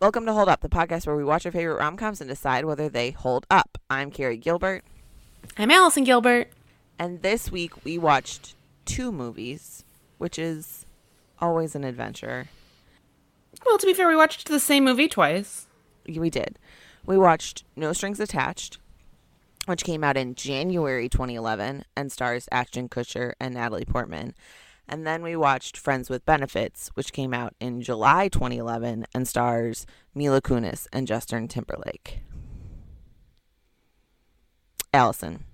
Welcome to Hold Up, the podcast where we watch our favorite rom coms and decide whether they hold up. I'm Carrie Gilbert, I'm Allison Gilbert. and this week we watched two movies, which is always an adventure. Well, to be fair, we watched the same movie twice. We did. We watched No Strings Attached, which came out in January 2011 and stars Ashton Kutcher and Natalie Portman. And then we watched Friends with Benefits, which came out in July 2011 and stars Mila Kunis and Justin Timberlake. Allison,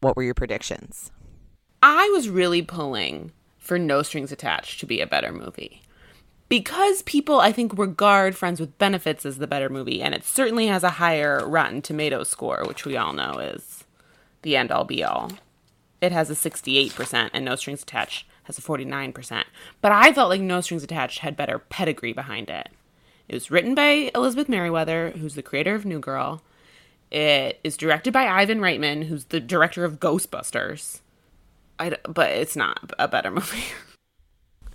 what were your predictions? I was really pulling for No Strings Attached to be a better movie. Because people, I think, regard Friends with Benefits as the better movie, and it certainly has a higher Rotten Tomatoes score, which we all know is the end all be all. It has a 68%, and No Strings Attached has a 49%. But I felt like No Strings Attached had better pedigree behind it. It was written by Elizabeth Meriwether, who's the creator of New Girl. It is directed by Ivan Reitman, who's the director of Ghostbusters. I but it's not a better movie.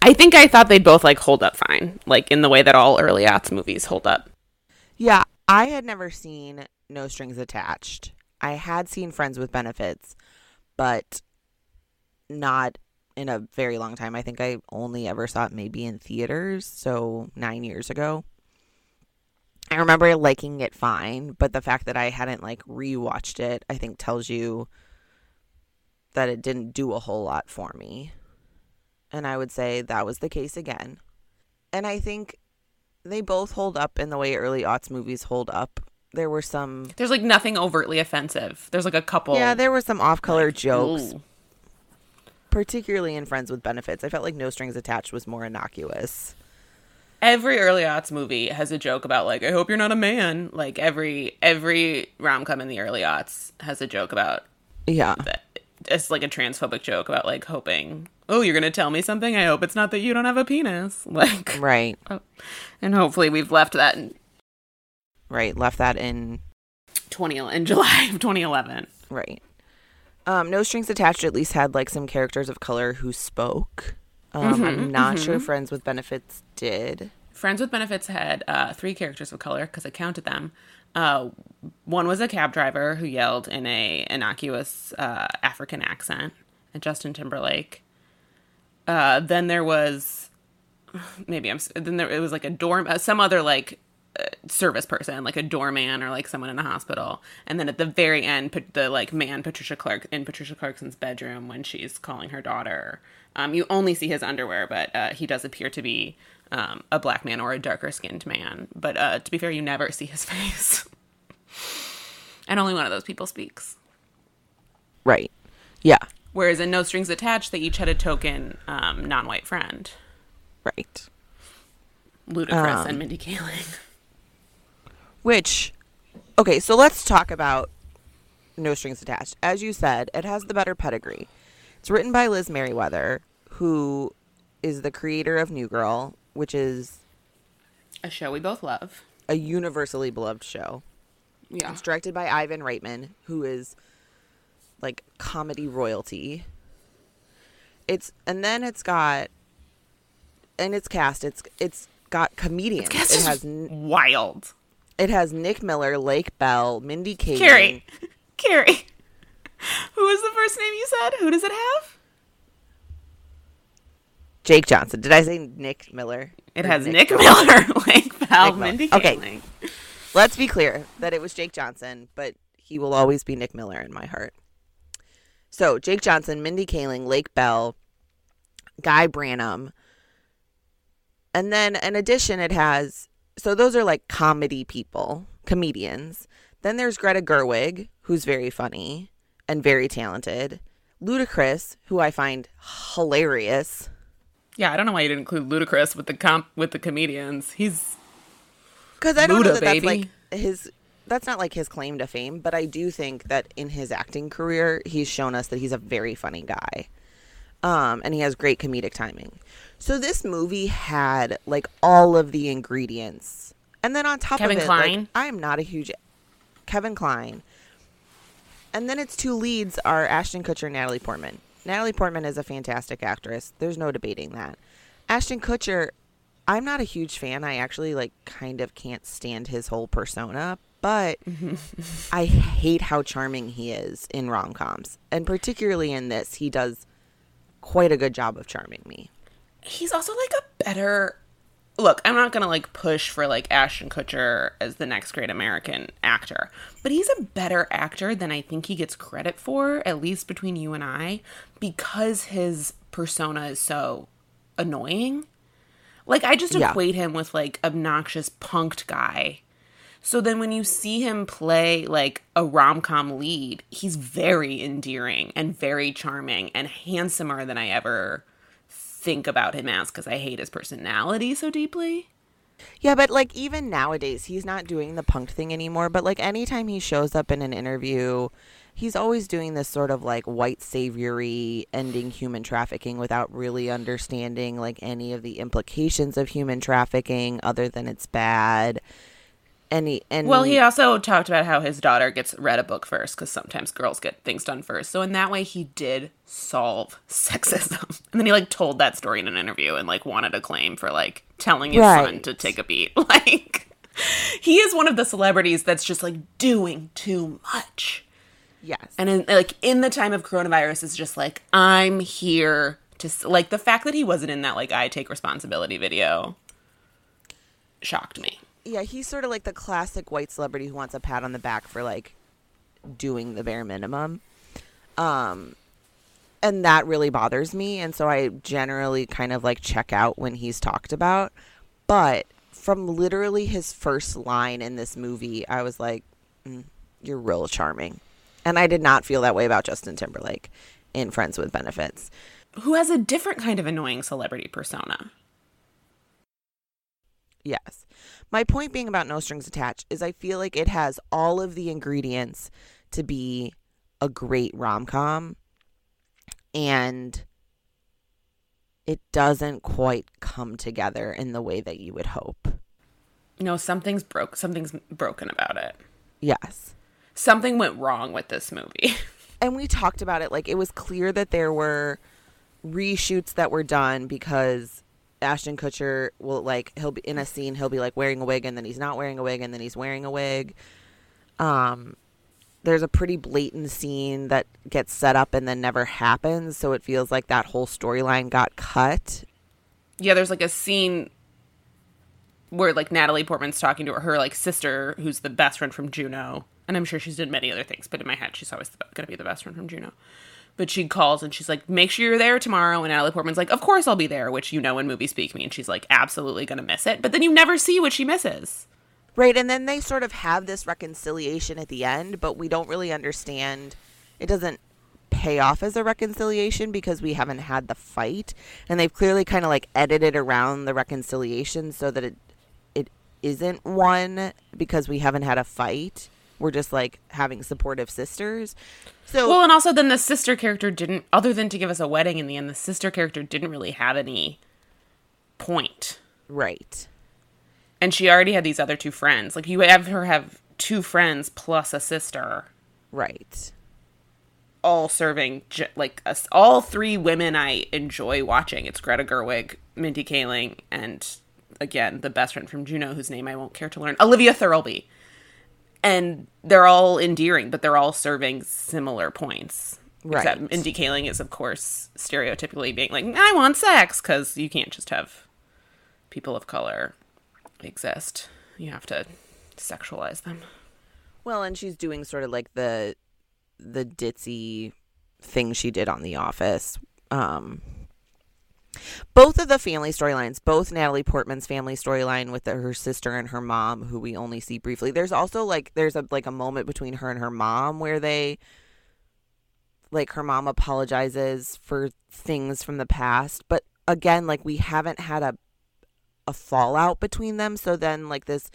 I think I thought they'd both like hold up fine, like in the way that all early aughts movies hold up. Yeah, I had never seen No Strings Attached. I had seen Friends with Benefits, but not in a very long time. I think I only ever saw it maybe in theaters, so nine years ago. I remember liking it fine, but the fact that I hadn't like rewatched it, I think tells you that it didn't do a whole lot for me. And I would say that was the case again. And I think they both hold up in the way early aughts movies hold up. There were some There's like nothing overtly offensive. There's like a couple. Yeah, there were some off-color jokes, Ooh. Particularly in Friends with Benefits. I felt like No Strings Attached was more innocuous. Every early aughts movie has a joke about like I hope you're not a man. Like every every rom com in the early aughts has a joke about Yeah. that. It's like a transphobic joke about like hoping. Oh, you're gonna tell me something. I hope it's not that you don't have a penis. Like, Right. Oh, and hopefully we've left that in Right. Left that in twenty in July of 2011. right. Um, no Strings Attached at least had like some characters of color who spoke. Um, I'm not sure Friends with Benefits did. Friends with Benefits had uh, three characters of color because I counted them. Uh, one was a cab driver who yelled in a innocuous uh, African accent at Justin Timberlake. Uh, then there was maybe I'm then there it was like a dorm uh, some other like service person like a doorman or like someone in a hospital. And then at the very end put the like man Patricia Clark in Patricia Clarkson's bedroom when she's calling her daughter. Um, you only see his underwear but uh, he does appear to be um, a black man or a darker skinned man. But uh, to be fair you never see his face. And only one of those people speaks. Right. Yeah. whereas in No Strings Attached they each had a token um, non-white friend. Right. Ludacris Um, and Mindy Kaling Which, okay, so let's talk about No Strings Attached. As you said, it has the better pedigree. It's written by Liz Meriwether, who is the creator of New Girl, which is a show we both love. a universally beloved show. Yeah. It's directed by Ivan Reitman, who is like comedy royalty. It's and then it's got and it's cast. It's it's got comedians. Cast it has wild. It has Nick Miller, Lake Bell, Mindy Kaling. Carrie. Carrie. Who was the first name you said? Who does it have? Jake Johnson. Did I say Nick Miller? It has Nick, Bell? Miller, Lake Bell, Nick Miller. Mindy Okay. Let's be clear that it was Jake Johnson, but he will always be Nick Miller in my heart. So Jake Johnson, Mindy Kaling, Lake Bell, Guy Branum, and then in addition, it has so those are like comedy people, comedians. Then there's Greta Gerwig, who's very funny and very talented. Ludacris, who I find hilarious. Yeah, I don't know why you didn't include Ludacris with the comp with the comedians. He's Because I don't know Luda, that that's baby. like his. That's not like his claim to fame, but I do think that in his acting career, he's shown us that he's a very funny guy, um, and he has great comedic timing. So this movie had like all of the ingredients, and then on top Kevin of it, like, I am not a huge Kevin Kline, and then its two leads are Ashton Kutcher and Natalie Portman. Natalie Portman is a fantastic actress. There's no debating that. Ashton Kutcher I'm not a huge fan. I actually like kind of can't stand his whole persona, but I hate how charming he is in rom coms. And particularly in this, he does quite a good job of charming me. He's also like a better look, I'm not gonna like push for like Ashton Kutcher as the next great American actor, but he's a better actor than I think he gets credit for, at least between you and I, because his persona is so annoying. Like I just Yeah. equate him with like obnoxious Punk'd guy. So then when you see him play like a rom-com lead, he's very endearing and very charming and handsomer than I ever think about him as because I hate his personality so deeply. Yeah, but like even nowadays, he's not doing the punk thing anymore. But like anytime he shows up in an interview, he's always doing this sort of like white saviory ending human trafficking without really understanding like any of the implications of human trafficking other than it's bad. And he, and Well, he also talked about how his daughter gets read a book first because sometimes girls get things done first. So in that way, he did solve sexism. And then he like told that story in an interview and like wanted a claim for like telling his son to take a beat. Like he is one of the celebrities that's just like doing too much. yes, And in like in the time of coronavirus, is just like I'm here to like the fact that he wasn't in that like I take responsibility video shocked me. Yeah, he's sort of like the classic white celebrity who wants a pat on the back for like doing the bare minimum. Um and that really bothers me and so I generally kind of like check out when he's talked about. But from literally his first line in this movie, I was like, mm, you're real charming. And I did not feel that way about Justin Timberlake in Friends with Benefits. Who has a different kind of annoying celebrity persona. Yes. My point being about No Strings Attached is I feel like it has all of the ingredients to be a great rom com, and it doesn't quite come together in the way that you would hope. No, something's broke. Something's broken about it. Yes. Something went wrong with this movie. And we talked about it like it was clear that there were reshoots that were done because Ashton Kutcher will like he'll be in a scene he'll be like wearing a wig and then he's not wearing a wig and then he's wearing a wig. Um there's a pretty blatant scene that gets set up and then never happens, so it feels like that whole storyline got cut. yeah, there's like a scene where like Natalie Portman's talking to her, her like sister, who's the best friend from Juno, and I'm sure she's done many other things, but in my head she's always gonna be the best friend from Juno. But she calls and she's like, "Make sure you're there tomorrow." And Natalie Portman's like, "Of course I'll be there," which you know in movie speak means she's like absolutely gonna miss it. But then you never see what she misses. Right, and then they sort of have this reconciliation at the end, but we don't really understand. It doesn't pay off as a reconciliation because we haven't had the fight, and they've clearly kind of like edited around the reconciliation so that it it isn't one because we haven't had a fight. We're just like having supportive sisters. So Well, and also then the sister character didn't, other than to give us a wedding in the end, the sister character didn't really have any point. right. And she already had these other two friends. Like you have her have two friends plus a sister, Right. all serving like us. All three women I enjoy watching. It's Greta Gerwig, Mindy Kaling, and again the best friend from Juno, whose name I won't care to learn, Olivia Thirlby. And they're all endearing, but they're all serving similar points. Right. Except Mindy Kaling is, of course, stereotypically being like, I want sex, because you can't just have people of color exist. You have to sexualize them. Well, and she's doing sort of like the the ditzy thing she did on The Office. Um, both of the family storylines, both Natalie Portman's family storyline with the, her sister and her mom, who we only see briefly. There's also like there's a like a moment between her and her mom where they like her mom apologizes for things from the past, but again, like we haven't had a a fallout between them, so then like this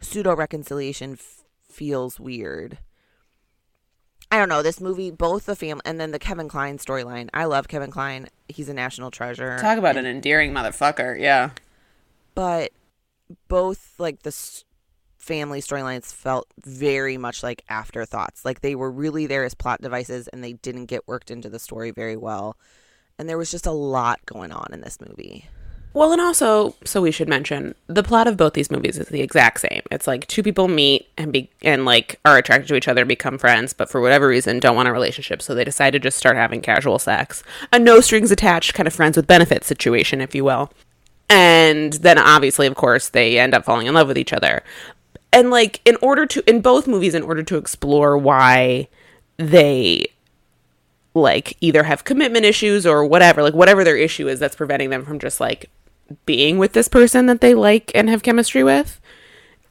pseudo reconciliation f- feels weird. I don't know. This movie, both the family and then the Kevin Kline storyline. I love Kevin Kline. He's a national treasure. Talk about an endearing motherfucker. Yeah. but both like the s- family storylines felt very much like afterthoughts. Like they were really there as plot devices and they didn't get worked into the story very well. And there was just a lot going on in this movie. Well, and also, so we should mention the plot of both these movies is the exact same. It's like two people meet and be and like are attracted to each other, and become friends, but for whatever reason don't want a relationship, so they decide to just start having casual sex. A no strings attached kind of friends with benefits situation, if you will. And then obviously, of course, they end up falling in love with each other. And like in order to in both movies in order to explore why they like either have commitment issues or whatever, like whatever their issue is that's preventing them from just like being with this person that they like and have chemistry with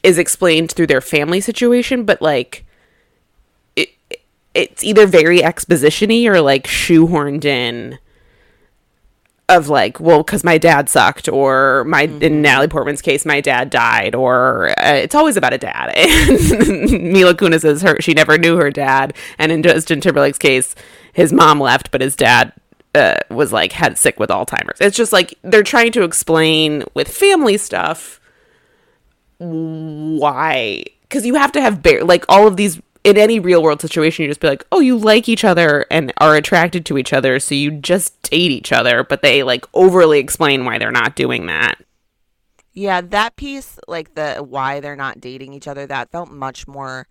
is explained through their family situation, but like it, it's either very expositiony or like shoehorned in of like, well, because my dad sucked, or my mm-hmm. in Natalie Portman's case, my dad died, or uh, it's always about a dad. And Mila Kunis says her she never knew her dad, and in Justin Timberlake's case, his mom left, but his dad was like had sick with Alzheimer's. It's just like they're trying to explain with family stuff why because you have to have bear like all of these in any real world situation you just be like oh you like each other and are attracted to each other so you just date each other but they like overly explain why they're not doing that yeah that piece like the why they're not dating each other that felt much more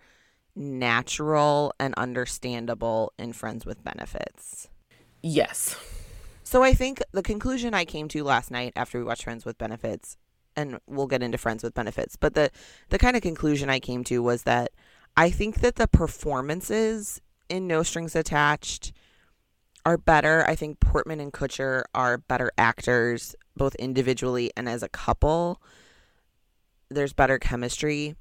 natural and understandable in friends with benefits Yes. So I think the conclusion I came to last night after we watched Friends with Benefits, and we'll get into Friends with Benefits, but the the kind of conclusion I came to was that I think that the performances in No Strings Attached are better. I think Portman and Kutcher are better actors, both individually and as a couple. There's better chemistry.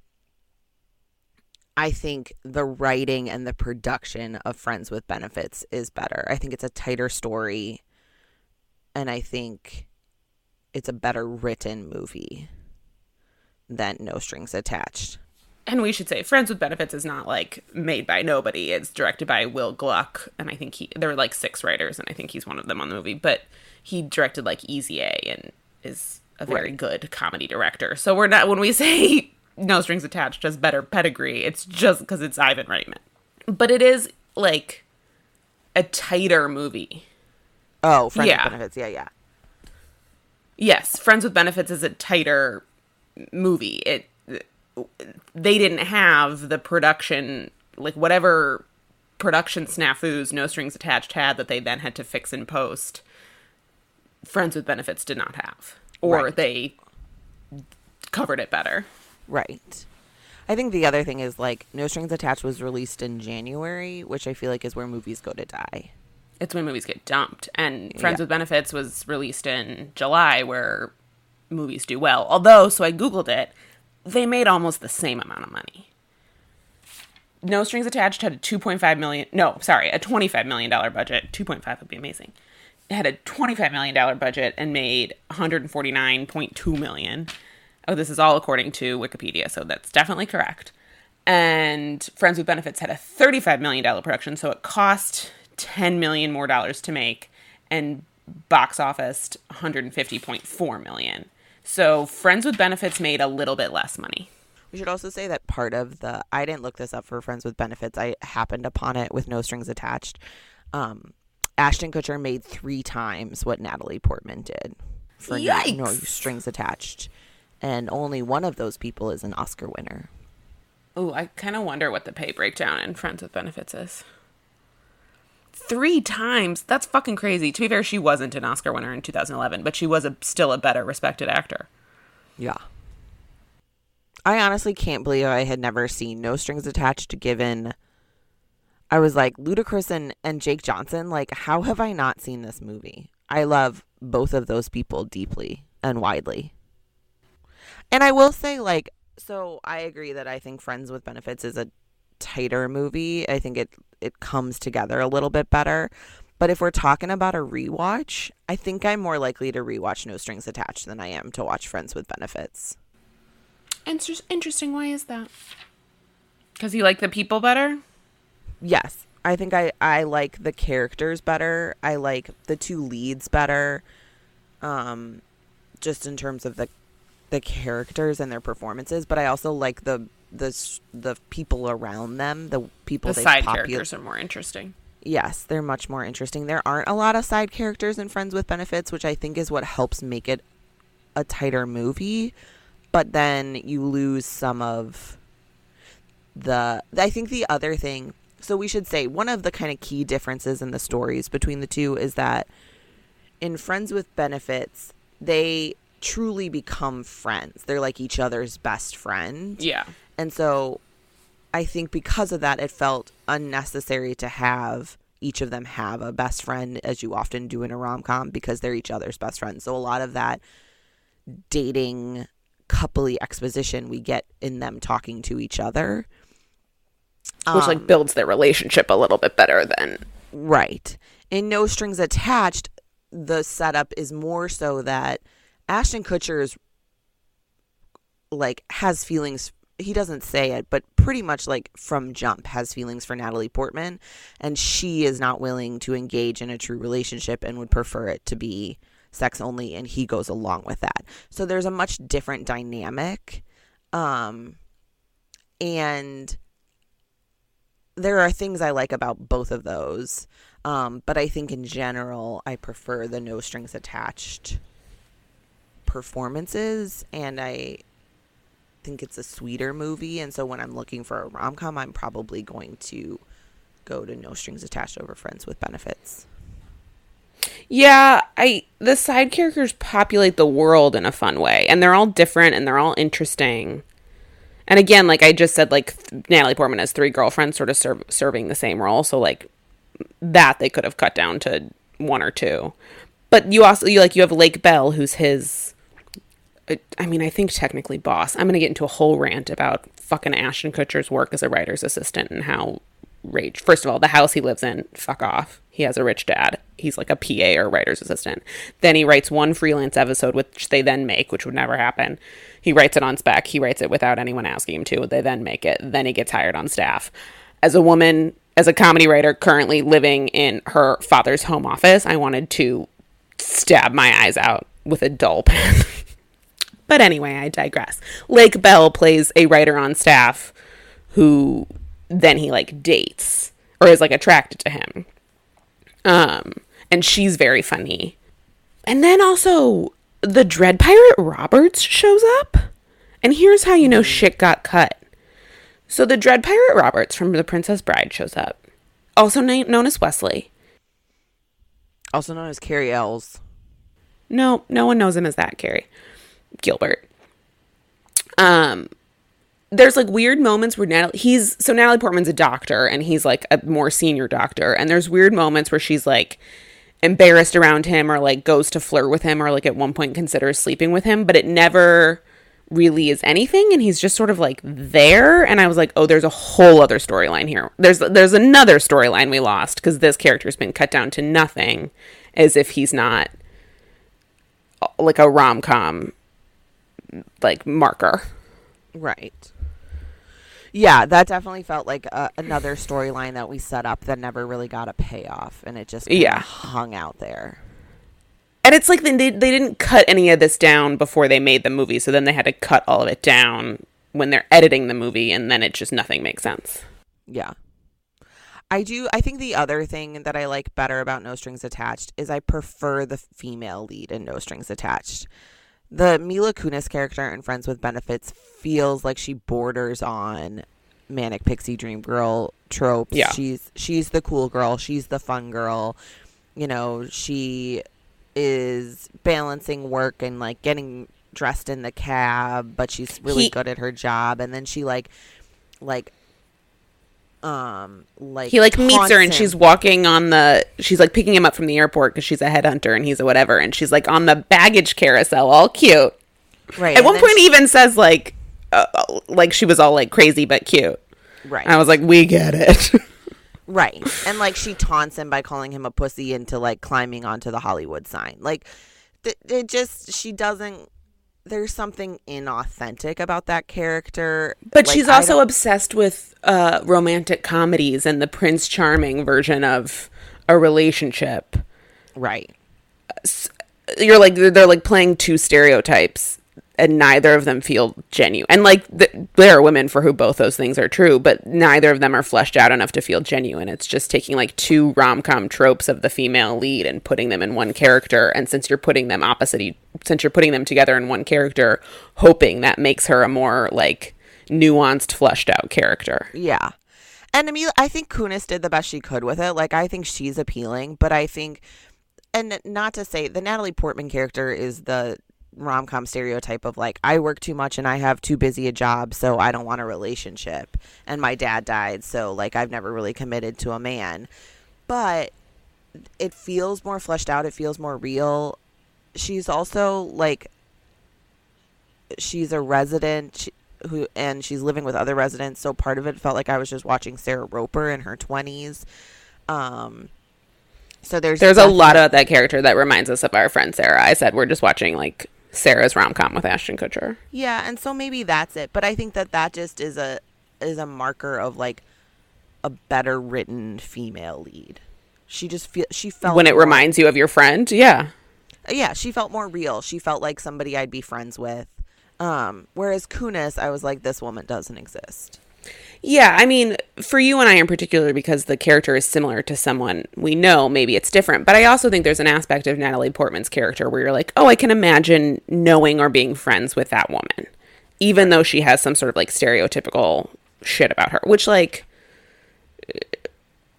I think the writing and the production of Friends with Benefits is better. I think it's a tighter story. And I think it's a better written movie than No Strings Attached. And we should say Friends with Benefits is not like made by nobody. It's directed by Will Gluck. And I think he, there were like six writers, and I think he's one of them on the movie. But he directed like Easy A and is a very right. good comedy director. So we're not, when we say no strings attached has better pedigree. It's just because it's Ivan Reitman. But it is like a tighter movie. Oh, Friends yeah. with Benefits. Yeah, yeah. Yes, Friends with Benefits is a tighter movie. It they didn't have the production like whatever production snafus No Strings Attached had that they then had to fix in post. Friends with Benefits did not have, or right. they covered it better. Right. I think the other thing is like No Strings Attached was released in January, which I feel like is where movies go to die. It's when movies get dumped. And Friends yeah. with Benefits was released in July where movies do well. Although, so I googled it, they made almost the same amount of money. No Strings Attached had a 2.5 million no, sorry, a 25 million dollar budget. 2.5 would be amazing. It had a 25 million dollar budget and made 149.2 million Oh, this is all according to Wikipedia, so that's definitely correct. And Friends with Benefits had a $35 million production, so it cost 10 million more dollars to make and box office 150.4 million. So Friends with Benefits made a little bit less money. We should also say that part of the I didn't look this up for Friends with Benefits. I happened upon it with no strings attached. Um, Ashton Kutcher made three times what Natalie Portman did for Yikes. no, no strings attached and only one of those people is an Oscar winner. Oh, I kind of wonder what the pay breakdown in Friends with Benefits is. Three times? That's fucking crazy. To be fair, she wasn't an Oscar winner in 2011, but she was a, still a better respected actor. Yeah. I honestly can't believe I had never seen No Strings Attached given I was like Ludacris and, and Jake Johnson, like how have I not seen this movie? I love both of those people deeply and widely. And I will say, like, so I agree that I think Friends with Benefits is a tighter movie. I think it it comes together a little bit better. But if we're talking about a rewatch, I think I'm more likely to rewatch No Strings Attached than I am to watch Friends with Benefits. Inter- interesting. Why is that? Because you like the people better? Yes. I think I, I like the characters better. I like the two leads better. Um, just in terms of the the characters and their performances, but I also like the the the people around them, the people. The side popu- characters are more interesting. Yes, they're much more interesting. There aren't a lot of side characters in Friends with Benefits, which I think is what helps make it a tighter movie, but then you lose some of the I think the other thing so we should say one of the kind of key differences in the stories between the two is that in Friends with Benefits, they truly become friends. They're like each other's best friend. Yeah. And so I think because of that, it felt unnecessary to have each of them have a best friend, as you often do in a rom com, because they're each other's best friends. So a lot of that dating coupley exposition we get in them talking to each other. Which like Um, builds their relationship a little bit better than Right. In No Strings Attached, the setup is more so that Ashton Kutcher is like has feelings he doesn't say it, but pretty much like from jump has feelings for Natalie Portman and she is not willing to engage in a true relationship and would prefer it to be sex only and he goes along with that. So there's a much different dynamic um and there are things I like about both of those. Um, but I think in general, I prefer the no strings attached performances, and I think it's a sweeter movie. And so when I'm looking for a rom com, I'm probably going to go to no strings attached over Friends with Benefits. Yeah, I the side characters populate the world in a fun way, and they're all different and they're all interesting. And again, like I just said, like Natalie Portman has three girlfriends, sort of serv- serving the same role. So like that they could have cut down to one or two. But you also you like you have Lake Bell, who's his. I mean, I think technically boss. I'm gonna get into a whole rant about fucking Ashton Kutcher's work as a writer's assistant and how rage. First of all, the house he lives in, fuck off. He has a rich dad. He's like a PA or writer's assistant. Then he writes one freelance episode, which they then make, which would never happen. He writes it on spec. He writes it without anyone asking him to. They then make it. Then he gets hired on staff. As a woman, as a comedy writer currently living in her father's home office, I wanted to stab my eyes out with a dull pen. but anyway, I digress. Lake Bell plays a writer on staff who then he like dates or is like attracted to him. Um, and she's very funny. And then also the Dread Pirate Roberts shows up. And here's how you know shit got cut. So the Dread Pirate Roberts from The Princess Bride shows up, also na- known as Westley. Also known as Cary Elwes. No, no one knows him as that, Carrie. Gilbert. Um there's like weird moments where Natalie he's so Natalie Portman's a doctor and he's like a more senior doctor and there's weird moments where she's like embarrassed around him or like goes to flirt with him or like at one point considers sleeping with him, but it never really is anything and he's just sort of like there and I was like, "Oh, there's a whole other storyline here." There's there's another storyline we lost cuz this character's been cut down to nothing as if he's not like a rom-com like marker. Right. Yeah, that definitely felt like uh, another storyline that we set up that never really got a payoff, and it just Yeah. hung out there. And it's like they, they they didn't cut any of this down before they made the movie, so then they had to cut all of it down when they're editing the movie, and then it just nothing makes sense. Yeah. I do. I think the other thing that I like better about No Strings Attached is I prefer the female lead in No Strings Attached. The Mila Kunis character in Friends with Benefits feels like she borders on manic pixie dream girl tropes. Yeah. She's she's the cool girl. She's the fun girl. You know, she is balancing work and like getting dressed in the cab, but she's really He- good at her job. And then she like like um like He like meets her, and him. she's walking on the. She's like picking him up from the airport because she's a headhunter, and he's a whatever, and she's like on the baggage carousel, all cute. right At one point, she- he even says like, uh, like she was all like crazy but cute. right I was like, we get it. Right. And like she taunts him by calling him a pussy into like climbing onto the Hollywood sign. Like th- it just she doesn't there's something inauthentic about that character. But Like, she's also obsessed with uh, romantic comedies and the Prince Charming version of a relationship. right. You're like they're, they're like playing two stereotypes, and neither of them feel genuine. And like th- there are women for who both those things are true, but neither of them are fleshed out enough to feel genuine. It's just taking like two rom com tropes of the female lead and putting them in one character. And since you're putting them opposite, since you're putting them together in one character, hoping that makes her a more like nuanced, fleshed out character. Yeah. And I mean, I think Kunis did the best she could with it. Like, I think she's appealing, but I think, and not to say the Natalie Portman character is the rom com stereotype of like, I work too much and I have too busy a job, so I don't want a relationship. And my dad died, so like, I've never really committed to a man. But it feels more fleshed out, it feels more real. She's also like, she's a resident. She, who and she's living with other residents so part of it felt like i was just watching sarah roper in her 20s um so there's There's a lot about that character that reminds us of our friend Sarah. I said we're just watching like Sarah's rom com with Ashton Kutcher. yeah and so maybe that's it but i think that that just is a is a marker of like a better written female lead. She just feel she felt When it more- reminds you of your friend, yeah. yeah she felt more real. She felt like somebody i'd be friends with. Um whereas kunis i was like this woman doesn't exist Yeah, I mean, for you and I in particular, because the character is similar to someone we know, maybe it's different. But I also think there's an aspect of Natalie Portman's character where you're like, oh, I can imagine knowing or being friends with that woman, even though she has some sort of like stereotypical shit about her, which, like,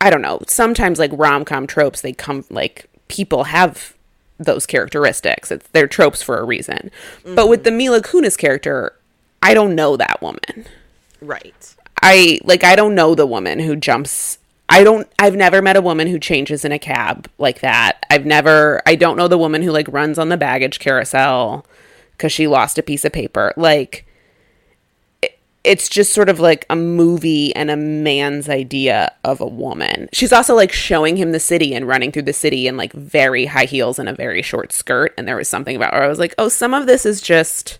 I don't know. Sometimes, like, rom com tropes, they come, like, people have those characteristics. It's, they're tropes for a reason. But with mm-hmm. the Mila Kunis character, I don't know that woman. right I like I don't know the woman who jumps I don't I've never met a woman who changes in a cab like that. I've never I don't know the woman who like runs on the baggage carousel cuz she lost a piece of paper. Like it- it's just sort of like a movie and a man's idea of a woman. She's also like showing him the city and running through the city in like very high heels and a very short skirt and there was something about her I was like, "Oh, some of this is just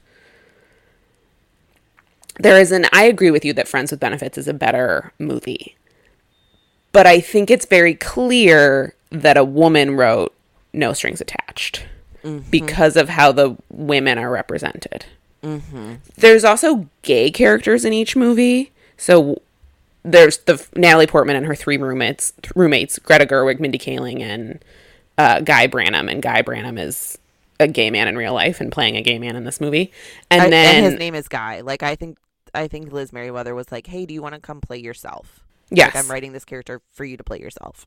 there is an I agree with you that Friends with Benefits is a better movie. But I think it's very clear that a woman wrote No Strings Attached because of how the women are represented. There's also gay characters in each movie. So there's the Natalie Portman and her three roommates, roommates Greta Gerwig, Mindy Kaling, and uh, Guy Branum. And Guy Branum is a gay man in real life and playing a gay man in this movie. And I- then and his name is Guy. Like I think I think Liz Meriwether was like, "Hey, do you want to come play yourself?" yes, Like I'm writing this character for you to play yourself.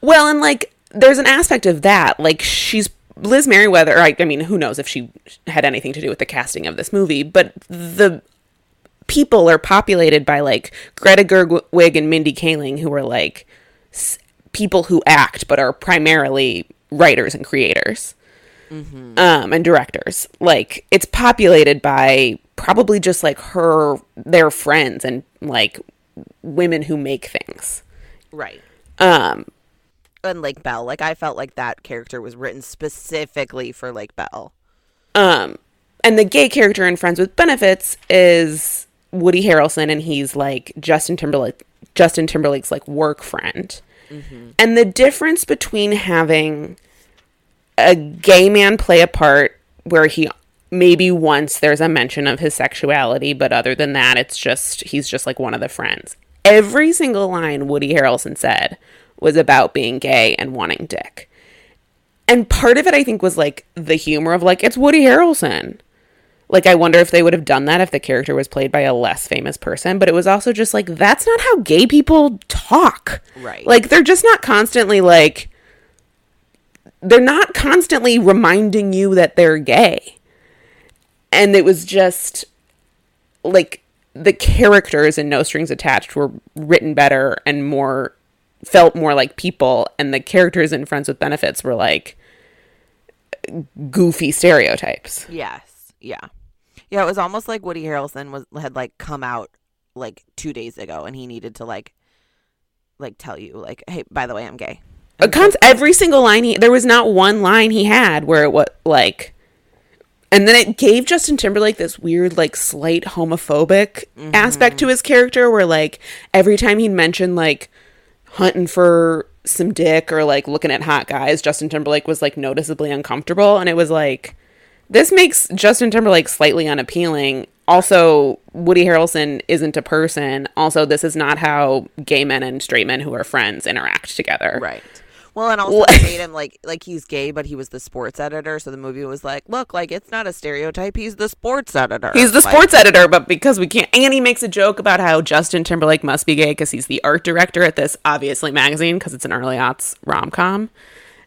Well, and like there's an aspect of that. Like she's Liz Meriwether. I, I mean, who knows if she had anything to do with the casting of this movie? But the people are populated by like Greta Gerwig and Mindy Kaling, who are like s- people who act, but are primarily writers and creators. Um, and directors. Like it's populated by probably just like her, their friends, and like women who make things. Right. Um, And Lake Bell, like I felt like that character was written specifically for Lake Bell. Um, and the gay character in Friends with Benefits is Woody Harrelson, and he's like Justin Timberlake. Justin Timberlake's like work friend, and the difference between having a gay man play a part where he maybe once there's a mention of his sexuality, but other than that, it's just he's just like one of the friends. Every single line Woody Harrelson said was about being gay and wanting dick. And part of it, I think, was like the humor of like, it's Woody Harrelson. Like, I wonder if they would have done that if the character was played by a less famous person. But it was also just like, that's not how gay people talk. Right. Like, they're just not constantly like, they're not constantly reminding you that they're gay. And it was just like the characters in No Strings Attached were written better and more felt more like people and the characters in Friends with Benefits were like goofy stereotypes. Yes. Yeah. Yeah, it was almost like Woody Harrelson was had like come out like 2 days ago and he needed to like like tell you like, "Hey, by the way, I'm gay." A cons- every single line he there was not one line he had where it was like and then it gave Justin Timberlake this weird like slight homophobic mm-hmm. aspect to his character where like every time he'd mention like hunting for some dick or like looking at hot guys Justin Timberlake was like noticeably uncomfortable and it was like this makes Justin Timberlake slightly unappealing. Also, Woody Harrelson isn't a person. Also, this is not how gay men and straight men who are friends interact together. Right. Well, and also they made him like like he's gay, but he was the sports editor. So the movie was like, look, like it's not a stereotype. He's the sports editor. He's the Like, sports editor, but because we can't, and he makes a joke about how Justin Timberlake must be gay because he's the art director at this obviously magazine because it's an early aughts rom com.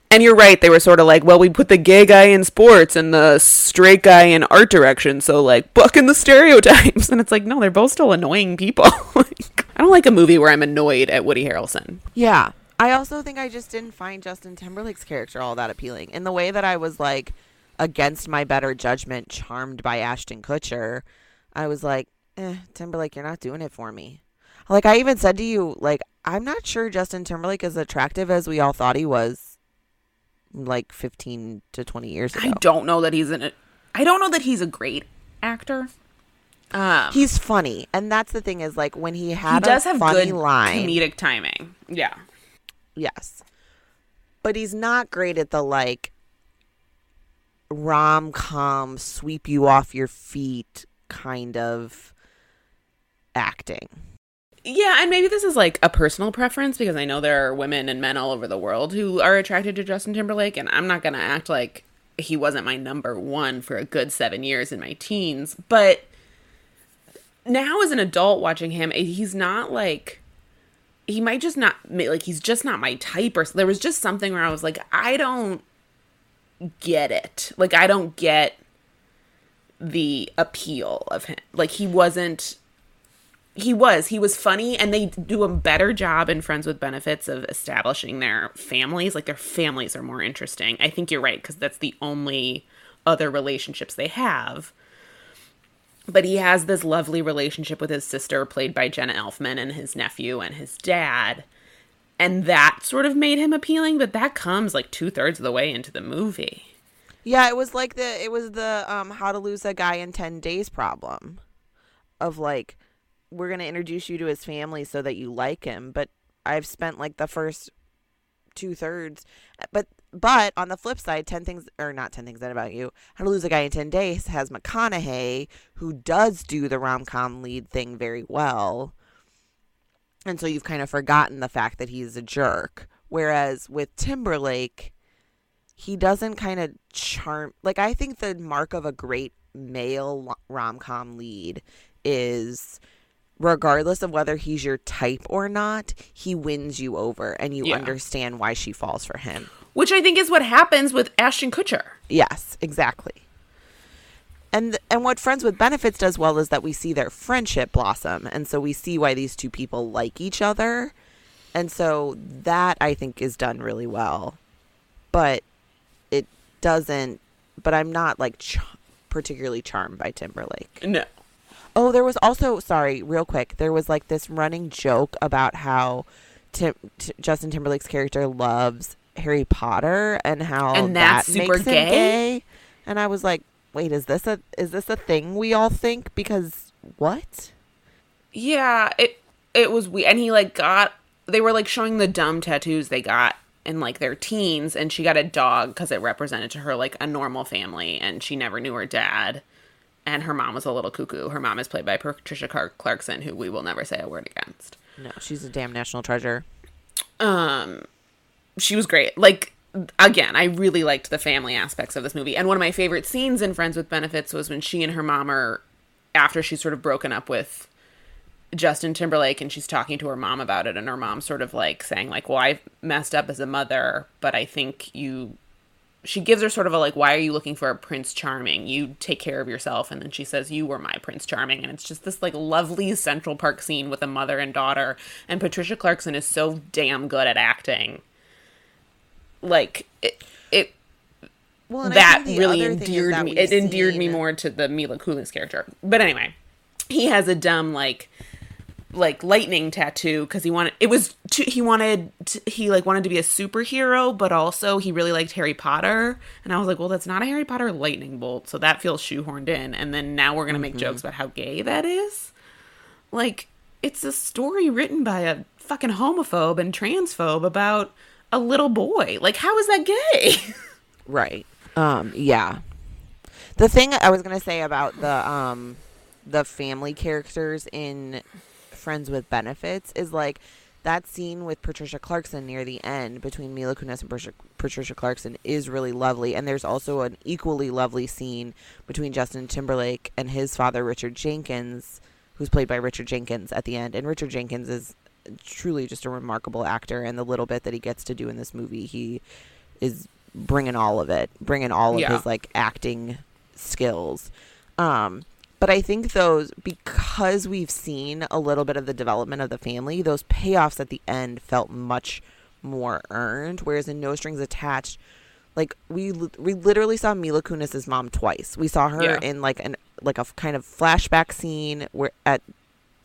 And you're right, they were sort of like, well, we put the gay guy in sports and the straight guy in art direction, so like bucking the stereotypes. And it's like, no, they're both still annoying people. like, I don't like a movie where I'm annoyed at Woody Harrelson. Yeah. I also think I just didn't find Justin Timberlake's character all that appealing. In the way that I was like against my better judgment, charmed by Ashton Kutcher, I was like, eh, Timberlake, you're not doing it for me. Like I even said to you, like, I'm not sure Justin Timberlake is attractive as we all thought he was like 15 to 20 years ago. I don't know that he's an. I don't know that he's a great actor. Um, He's funny, and that's the thing is like when he he does have funny good line. comedic timing. Yeah. Yes. But he's not great at the like rom com sweep you off your feet kind of acting. Yeah, and maybe this is like a personal preference because I know there are women and men all over the world who are attracted to Justin Timberlake, and I'm not going to act like he wasn't my number one for a good seven years in my teens. But now, as an adult watching him, he's not like. He might just not like he's just not my type, or there was just something where I was like, I don't get it. Like, I don't get the appeal of him. Like, he wasn't he was he was funny and they do a better job in friends with benefits of establishing their families like their families are more interesting i think you're right because that's the only other relationships they have but he has this lovely relationship with his sister played by jenna elfman and his nephew and his dad. And that sort of made him appealing but that comes like two-thirds of the way into the movie. Yeah, it was like the it was the um how to lose a guy in 10 days problem of like we're going to introduce you to his family so that you like him, but I've spent like the first two thirds but but on the flip side 10 things or not 10 things that about you how to lose a guy in 10 days has mcconaughey who does do the rom-com lead thing very well. And so you've kind of forgotten the fact that he's a jerk. Whereas with timberlake he doesn't kind of charm like i think the mark of a great male rom-com lead is regardless of whether he's your type or not he wins you over and you Yeah. understand why she falls for him which i think is what happens with ashton kutcher. Yes exactly. And and what friends with benefits does well is that we see their friendship blossom and so we see why these two people like each other. And so that i think is done really well. But it doesn't but i'm not like ch- particularly charmed by timberlake. No. Oh, there was also sorry, real quick. There was like this running joke about how Tim, T- Justin Timberlake's character loves Harry Potter and how And that's that super makes him gay? gay. And I was like, wait, is this a is this a thing we all think? Because what? Yeah, it it was we and he like got they were like showing the dumb tattoos they got in like their teens and she got a dog cuz it represented to her like a normal family and she never knew her dad and her mom was a little cuckoo. Her mom is played by Patricia Car- Clarkson who we will never say a word against. No, she's a damn national treasure. Um she was great. Like again, I really liked the family aspects of this movie. And one of my favorite scenes in Friends with Benefits was when she and her mom are after she's sort of broken up with Justin Timberlake and she's talking to her mom about it and her mom sort of like saying like, "Well, I messed up as a mother, but I think you she gives her sort of a like, "Why are you looking for a prince charming? You take care of yourself." And then she says, "You were my prince charming." And it's just this like lovely Central Park scene with a mother and daughter and Patricia Clarkson is so damn good at acting. Like it it Well, that really other thing is endeared that me. It endeared me more to the Mila Kunis character. But anyway, he has a dumb like like lightning tattoo because he wanted it was to, he wanted to, he like wanted to be a superhero but also he really liked harry potter and i was like well that's not a harry potter lightning bolt so that feels shoehorned in and then now we're gonna make Mm-hmm. jokes about how gay that is like it's a story written by a fucking homophobe and transphobe about a little boy like how is that gay Right. Um, yeah. The thing I was gonna say about the um the family characters in Friends with Benefits is like that scene with Patricia Clarkson near the end between Mila Kunis and Patricia, Patricia Clarkson is really lovely, and there's also an equally lovely scene between Justin Timberlake and his father Richard Jenkins, who's played by Richard Jenkins at the end, and Richard Jenkins is truly just a remarkable actor, and the little bit that he gets to do in this movie, he is bringing all of it, bringing all of Yeah. his like acting skills. Um, but I think those because we've seen a little bit of the development of the family, those payoffs at the end felt much more earned. Whereas in No Strings Attached, like we we literally saw Mila Kunis's mom twice. We saw her Yeah. in like an like a kind of flashback scene where at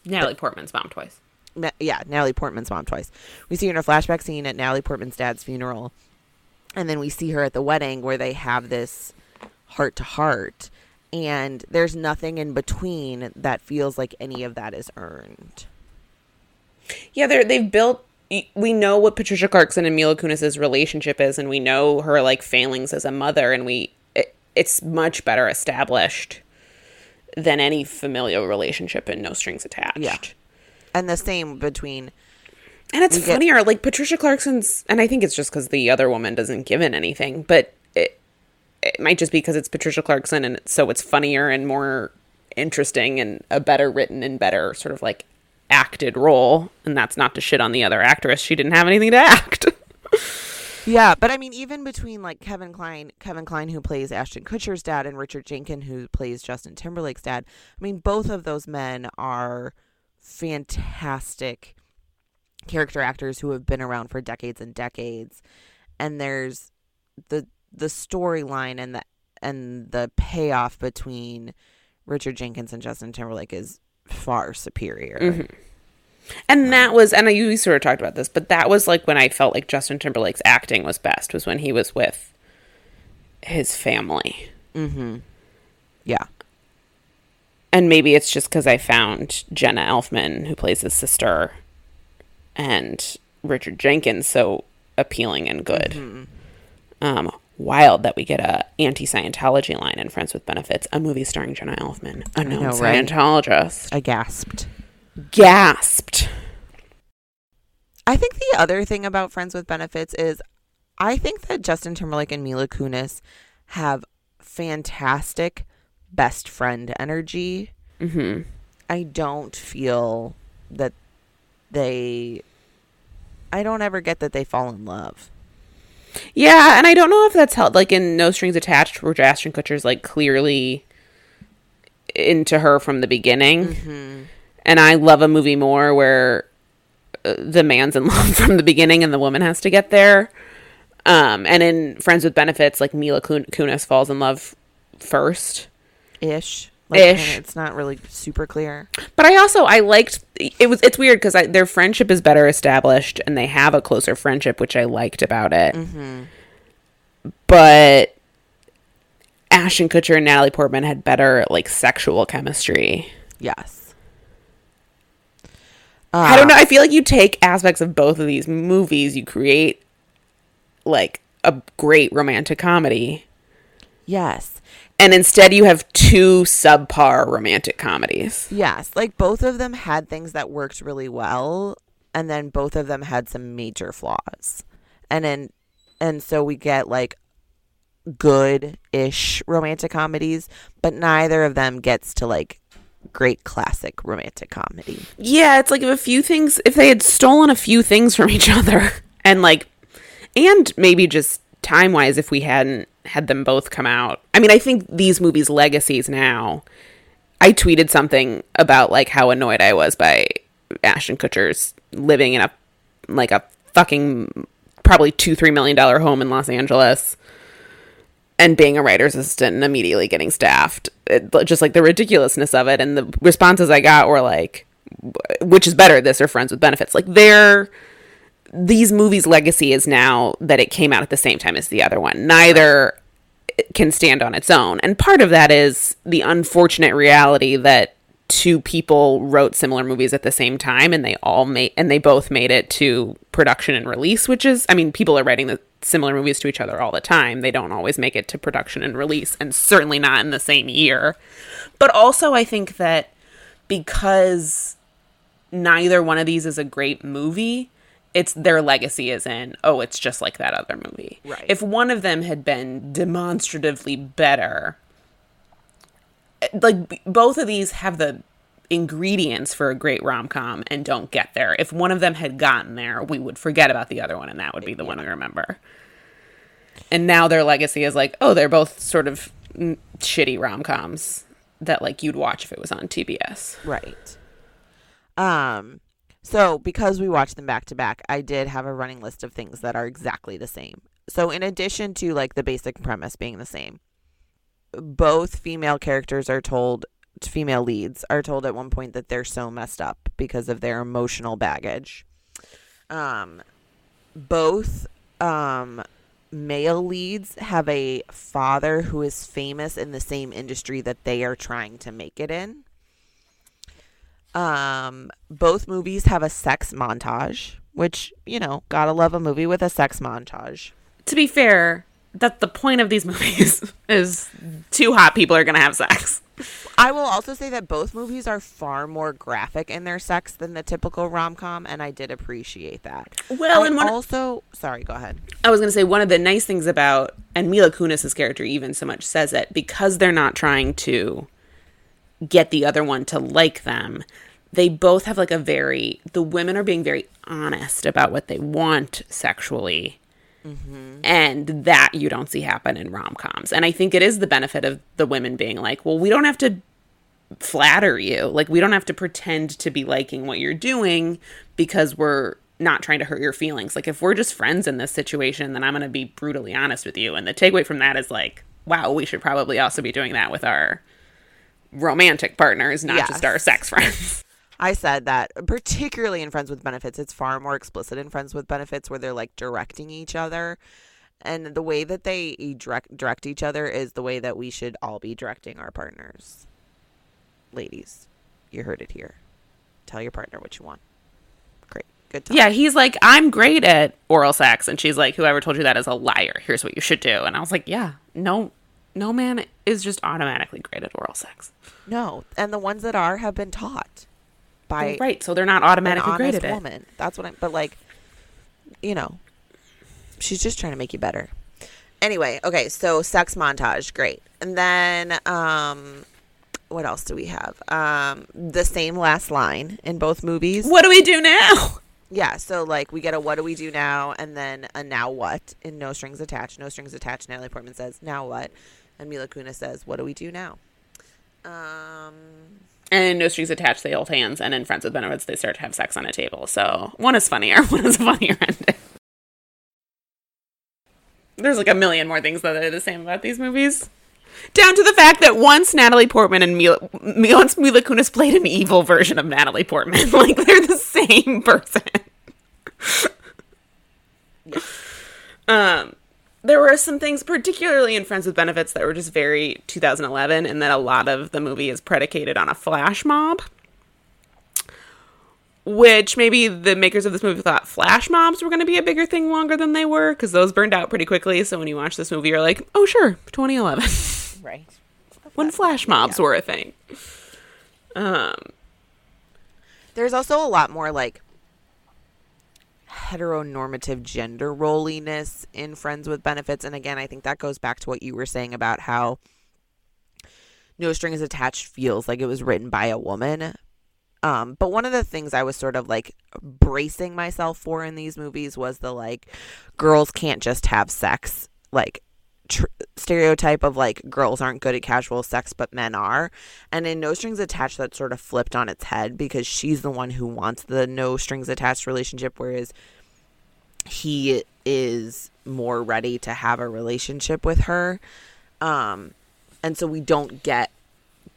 Natalie Portman's mom twice. Yeah, Natalie Portman's mom twice. We see her in a flashback scene at Natalie Portman's dad's funeral, and then we see her at the wedding where they have this heart to heart, and there's nothing in between that feels like any of that is earned. Yeah, they're they've built. We know what Patricia Clarkson and Mila Kunis's relationship is, and we know her like failings as a mother, and we it, it's much better established than any familial relationship in No Strings Attached. Yeah. And the same between And it's We get- funnier, like Patricia Clarkson's, and I think it's just because the other woman doesn't give in anything, but it, it might just be because it's Patricia Clarkson, and so it's funnier and more interesting and a better written and better sort of like acted role. And that's not to shit on the other actress; she didn't have anything to act. Yeah, but I mean, even between like Kevin Kline, Kevin Kline who plays Ashton Kutcher's dad, and Richard Jenkins who plays Justin Timberlake's dad. I mean, both of those men are fantastic character actors who have been around for decades and decades. And there's the the storyline and the and the payoff between Richard Jenkins and Justin Timberlake is far superior. and that was, and I you sort of talked about this, but that was like when I felt like Justin Timberlake's acting was best was when he was with his family. Mhm. Yeah. And maybe it's just because I found Jenna Elfman, who plays his sister, and Richard Jenkins so appealing and good. Um, wild that we get a anti-Scientology line in Friends with Benefits, a movie starring Jenna Elfman, a known know, right? Scientologist. I gasped. Gasped. I think the other thing about Friends with Benefits is I think that Justin Timberlake and Mila Kunis have fantastic best friend energy. hmm I don't feel that they I don't ever get that they fall in love. Yeah, and I don't know if that's held like in No Strings Attached, where Ashton Kutcher's like clearly into her from the beginning, and I love a movie more where uh, the man's in love from the beginning and the woman has to get there. Um, and in Friends with Benefits, like Mila Kun- Kunis falls in love first. Ish. Like, Ish. It's not really super clear. But I also I liked it was it's weird because their friendship is better established and they have a closer friendship, which I liked about it. Mm-hmm. But Ashton Kutcher and Natalie Portman had better like sexual chemistry. Yes. I don't know. Ah. I feel like you take aspects of both of these movies, you create like a great romantic comedy, Yes. And instead you have two subpar romantic comedies. Yes, like both of them had things that worked really well, and then both of them had some major flaws, and then and so we get like good-ish romantic comedies, but neither of them gets to like great classic romantic comedy. Yeah, it's like if a few things, if they had stolen a few things from each other, and like, and maybe just time wise, if we hadn't had them both come out. I mean, I think these movies' legacies now. I tweeted something about like how annoyed I was by Ashton Kutcher's living in a like a fucking probably two three million dollar home in Los Angeles and being a writer's assistant and immediately getting staffed. It, just like the ridiculousness of it. And the responses I got were like, which is better, this or Friends with Benefits? Like, they're. These movies' legacy is now that it came out at the same time as the other one. Neither can stand on its own. And part of that is the unfortunate reality that two people wrote similar movies at the same time and they all made and they both made it to production and release which is i mean people are writing the similar movies to each other all the time they don't always make it to production and release and certainly not in the same year but also i think that because neither one of these is a great movie it's their legacy is in oh it's just like that other movie. Right. if one of them had been demonstratively better like both of these have the ingredients for a great rom-com and don't get there. If one of them had gotten there we would forget about the other one and that would be the one we remember. And now their legacy is like oh they're both sort of shitty rom-coms that like you'd watch if it was on tbs Right. Um so because we watched them back to back, I did have a running list of things that are exactly the same. So in addition to like the basic premise being the same, both female characters are told female leads are told at one point that they're so messed up because of their emotional baggage. Um both um male leads have a father who is famous in the same industry that they are trying to make it in. Um, both movies have a sex montage, which, you know, gotta love a movie with a sex montage. to be fair that's the point of these movies is two hot people are gonna have sex I will also say that both movies are far more graphic in their sex than the typical rom com, and I did appreciate that. Well, I and also, sorry, go ahead. I was going to say one of the nice things about, and Mila Kunis's character even so much says it, because they're not trying to get the other one to like them. They both have like a very, the women are being very honest about what they want sexually. Mm-hmm. And that you don't see happen in rom coms. And I think it is the benefit of the women being like, well, we don't have to flatter you. Like, we don't have to pretend to be liking what you're doing because we're not trying to hurt your feelings. Like, if we're just friends in this situation, then I'm going to be brutally honest with you. And the takeaway from that is like, wow, we should probably also be doing that with our romantic partners, not just our sex friends. I said that, particularly in Friends with Benefits, it's far more explicit in Friends with Benefits where they're like directing each other. And the way that they direct, direct each other is the way that we should all be directing our partners. Ladies, you heard it here. Tell your partner what you want. Great. Good talk. yeah, he's like, I'm great at oral sex. And she's like, whoever told you that is a liar. Here's what you should do. And I was like, yeah, no, no man is just automatically great at oral sex. No. And the ones that are have been taught by right. So they're not automatically great at it. woman. That's what I'm. But like, you know, she's just trying to make you better. Anyway, okay, so sex montage, great, and then um, what else do we have? Um, the same last line in both movies. What do we do now? Yeah, so like we get a what do we do now, and then a now what in No Strings Attached. No Strings Attached. Natalie Portman says now what, and Mila Kunis says what do we do now? Um, And No Strings Attached, they hold hands, and in Friends with Benefits, they start to have sex on a table. So one is funnier, one is a funnier ending. There's like a million more things that are the same about these movies. Down to the fact that once Natalie Portman and Mila, once Mila Kunis played an evil version of Natalie Portman, like they're the same person. Um, there were some things, particularly in Friends with Benefits, that were just very 2011, and that a lot of the movie is predicated on a flash mob. Which maybe the makers of this movie thought flash mobs were going to be a bigger thing longer than they were, because those burned out pretty quickly. So when you watch this movie, you're like, oh, sure, 2011. right. when flash mobs were a thing. Um, There's also a lot more like heteronormative gender roliness in Friends with Benefits. And again, I think that goes back to what you were saying about how No Strings Attached feels like it was written by a woman. Um, but one of the things I was sort of like bracing myself for in these movies was the like girls can't just have sex, like tr- stereotype of like girls aren't good at casual sex, but men are. And in No Strings Attached, that sort of flipped on its head because she's the one who wants the no strings attached relationship, whereas he is more ready to have a relationship with her. Um, and so we don't get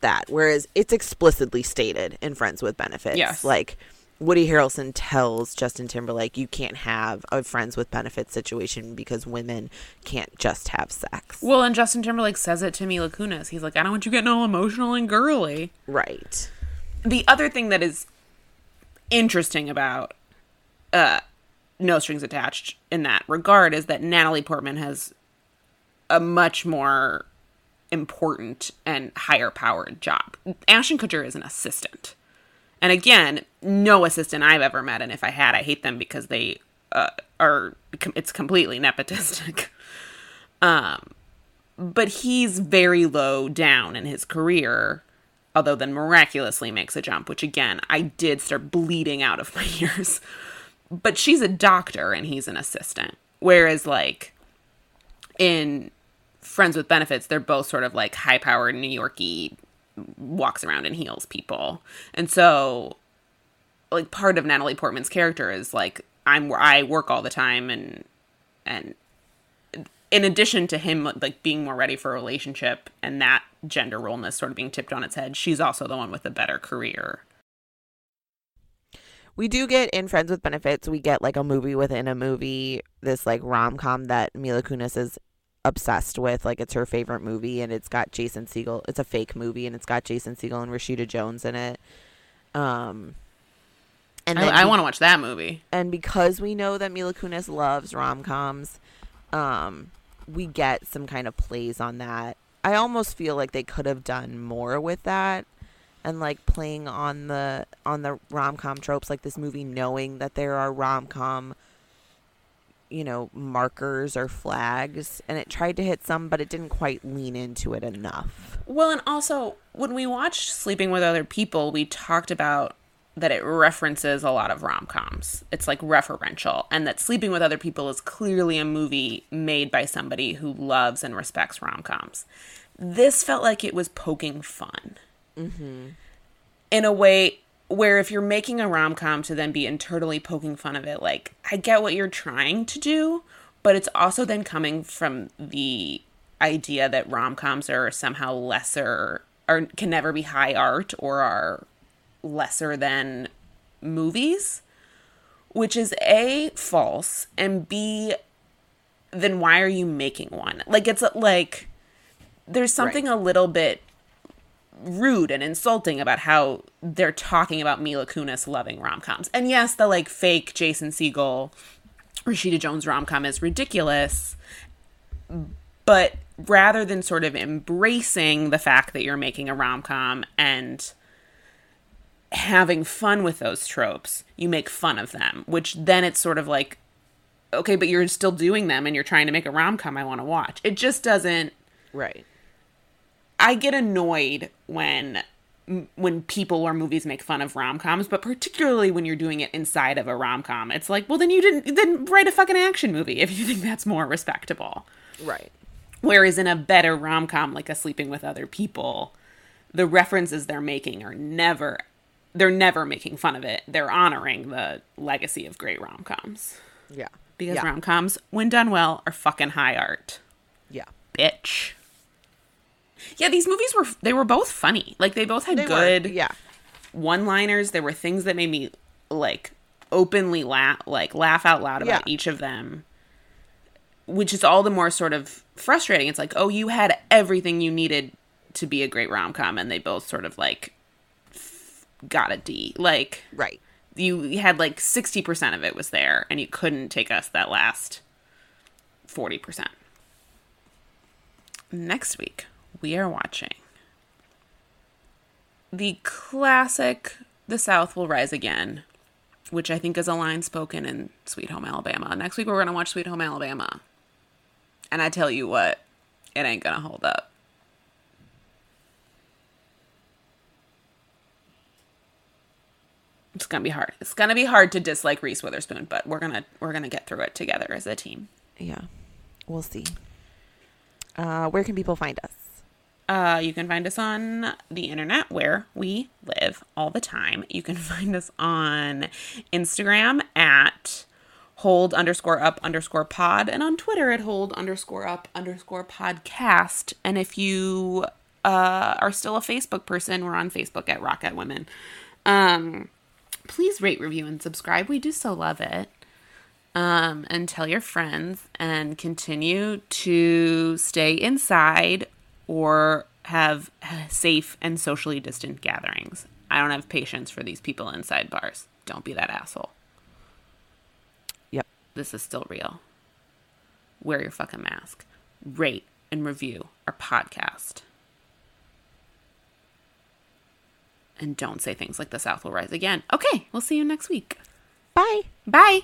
that. Whereas it's explicitly stated in Friends with Benefits. Yes. Like Woody Harrelson tells Justin Timberlake, you can't have a Friends with Benefits situation because women can't just have sex. well, and Justin Timberlake says it to Mila Kunis. He's like, I don't want you getting all emotional and girly. Right. the other thing that is interesting about uh, No Strings Attached in that regard is that Natalie Portman has a much more important and higher powered job. Ashton Kutcher is an assistant. And again, no assistant I've ever met, and if I had, I hate them because they uh, are, it's completely nepotistic. um, but he's very low down in his career, although then miraculously makes a jump, which again, I did start bleeding out of my ears. But she's a doctor and he's an assistant. Whereas, like, in Friends with Benefits, they're both sort of like high powered New Yorky, walks around and heals people. And so, like, part of Natalie Portman's character is like, I'm I work all the time and and in addition to him like being more ready for a relationship and that gender roleness sort of being tipped on its head, she's also the one with a better career. We do get in Friends with Benefits, we get like a movie within a movie, this like rom com that Mila Kunis is obsessed with. Like it's her favorite movie and it's got Jason Segel. It's a fake movie and it's got Jason Segel and Rashida Jones in it. Um and I, I want to watch that movie. And because we know that Mila Kunis loves rom coms, um, we get some kind of plays on that. I almost feel like they could have done more with that and like playing on the on the rom-com tropes like this movie knowing that there are rom-com you know markers or flags and it tried to hit some but it didn't quite lean into it enough well and also when we watched sleeping with other people we talked about that it references a lot of rom-coms. It's like referential and that Sleeping with Other People is clearly a movie made by somebody who loves and respects rom-coms. This felt like it was poking fun. Mm-hmm. In a way where if you're making a rom-com to then be internally poking fun of it, like I get what you're trying to do, but it's also then coming from the idea that rom-coms are somehow lesser or can never be high art or are lesser than movies, which is A, false, and B, then why are you making one? Like, it's like there's something right. a little bit rude and insulting about how they're talking about Mila Kunis loving rom coms. And yes, the like fake Jason Segel, Rashida Jones rom com is ridiculous, but rather than sort of embracing the fact that you're making a rom com and having fun with those tropes, you make fun of them, which then it's sort of like, okay, but you're still doing them and you're trying to make a rom com I want to watch. It just doesn't. Right. I get annoyed when when people or movies make fun of rom-coms but particularly when you're doing it inside of a rom-com it's like well then you didn't then write a fucking action movie if you think that's more respectable right whereas in a better rom-com like a sleeping with other people the references they're making are never they're never making fun of it. They're honoring the legacy of great rom coms. Yeah. Because yeah. rom coms, when done well, are fucking high art. Yeah. Bitch. Yeah, these movies were they were both funny. Like they both had they good were, yeah. one-liners. There were things that made me like openly laugh like laugh out loud about yeah. each of them. Which is all the more sort of frustrating. It's like, "Oh, you had everything you needed to be a great rom-com and they both sort of like got a D. Like right. You had like 60% of it was there and you couldn't take us that last 40%. Next week, we are watching the classic The South Will Rise Again, which I think is a line spoken in Sweet Home Alabama. Next week, we're going to watch Sweet Home Alabama. And I tell you what, it ain't going to hold up. it's gonna be hard. It's gonna be hard to dislike Reese Witherspoon, but we're gonna we're gonna get through it together as a team. Yeah, we'll see. Uh, where can people find us? Uh, you can find us on the internet where we live all the time. You can find us on Instagram at hold underscore up underscore pod and on Twitter at hold underscore up underscore podcast. And if you uh, are still a Facebook person, we're on Facebook at Rocket Women. Um, please rate, review, and subscribe. We do so love it. Um, and tell your friends and continue to stay inside or have safe and socially distant gatherings. I don't have patience for these people inside bars. Don't be that asshole. Yep. This is still real. Wear your fucking mask. Rate and review our podcast. And don't say things like the South will rise again. Okay, we'll see you next week. Bye. Bye.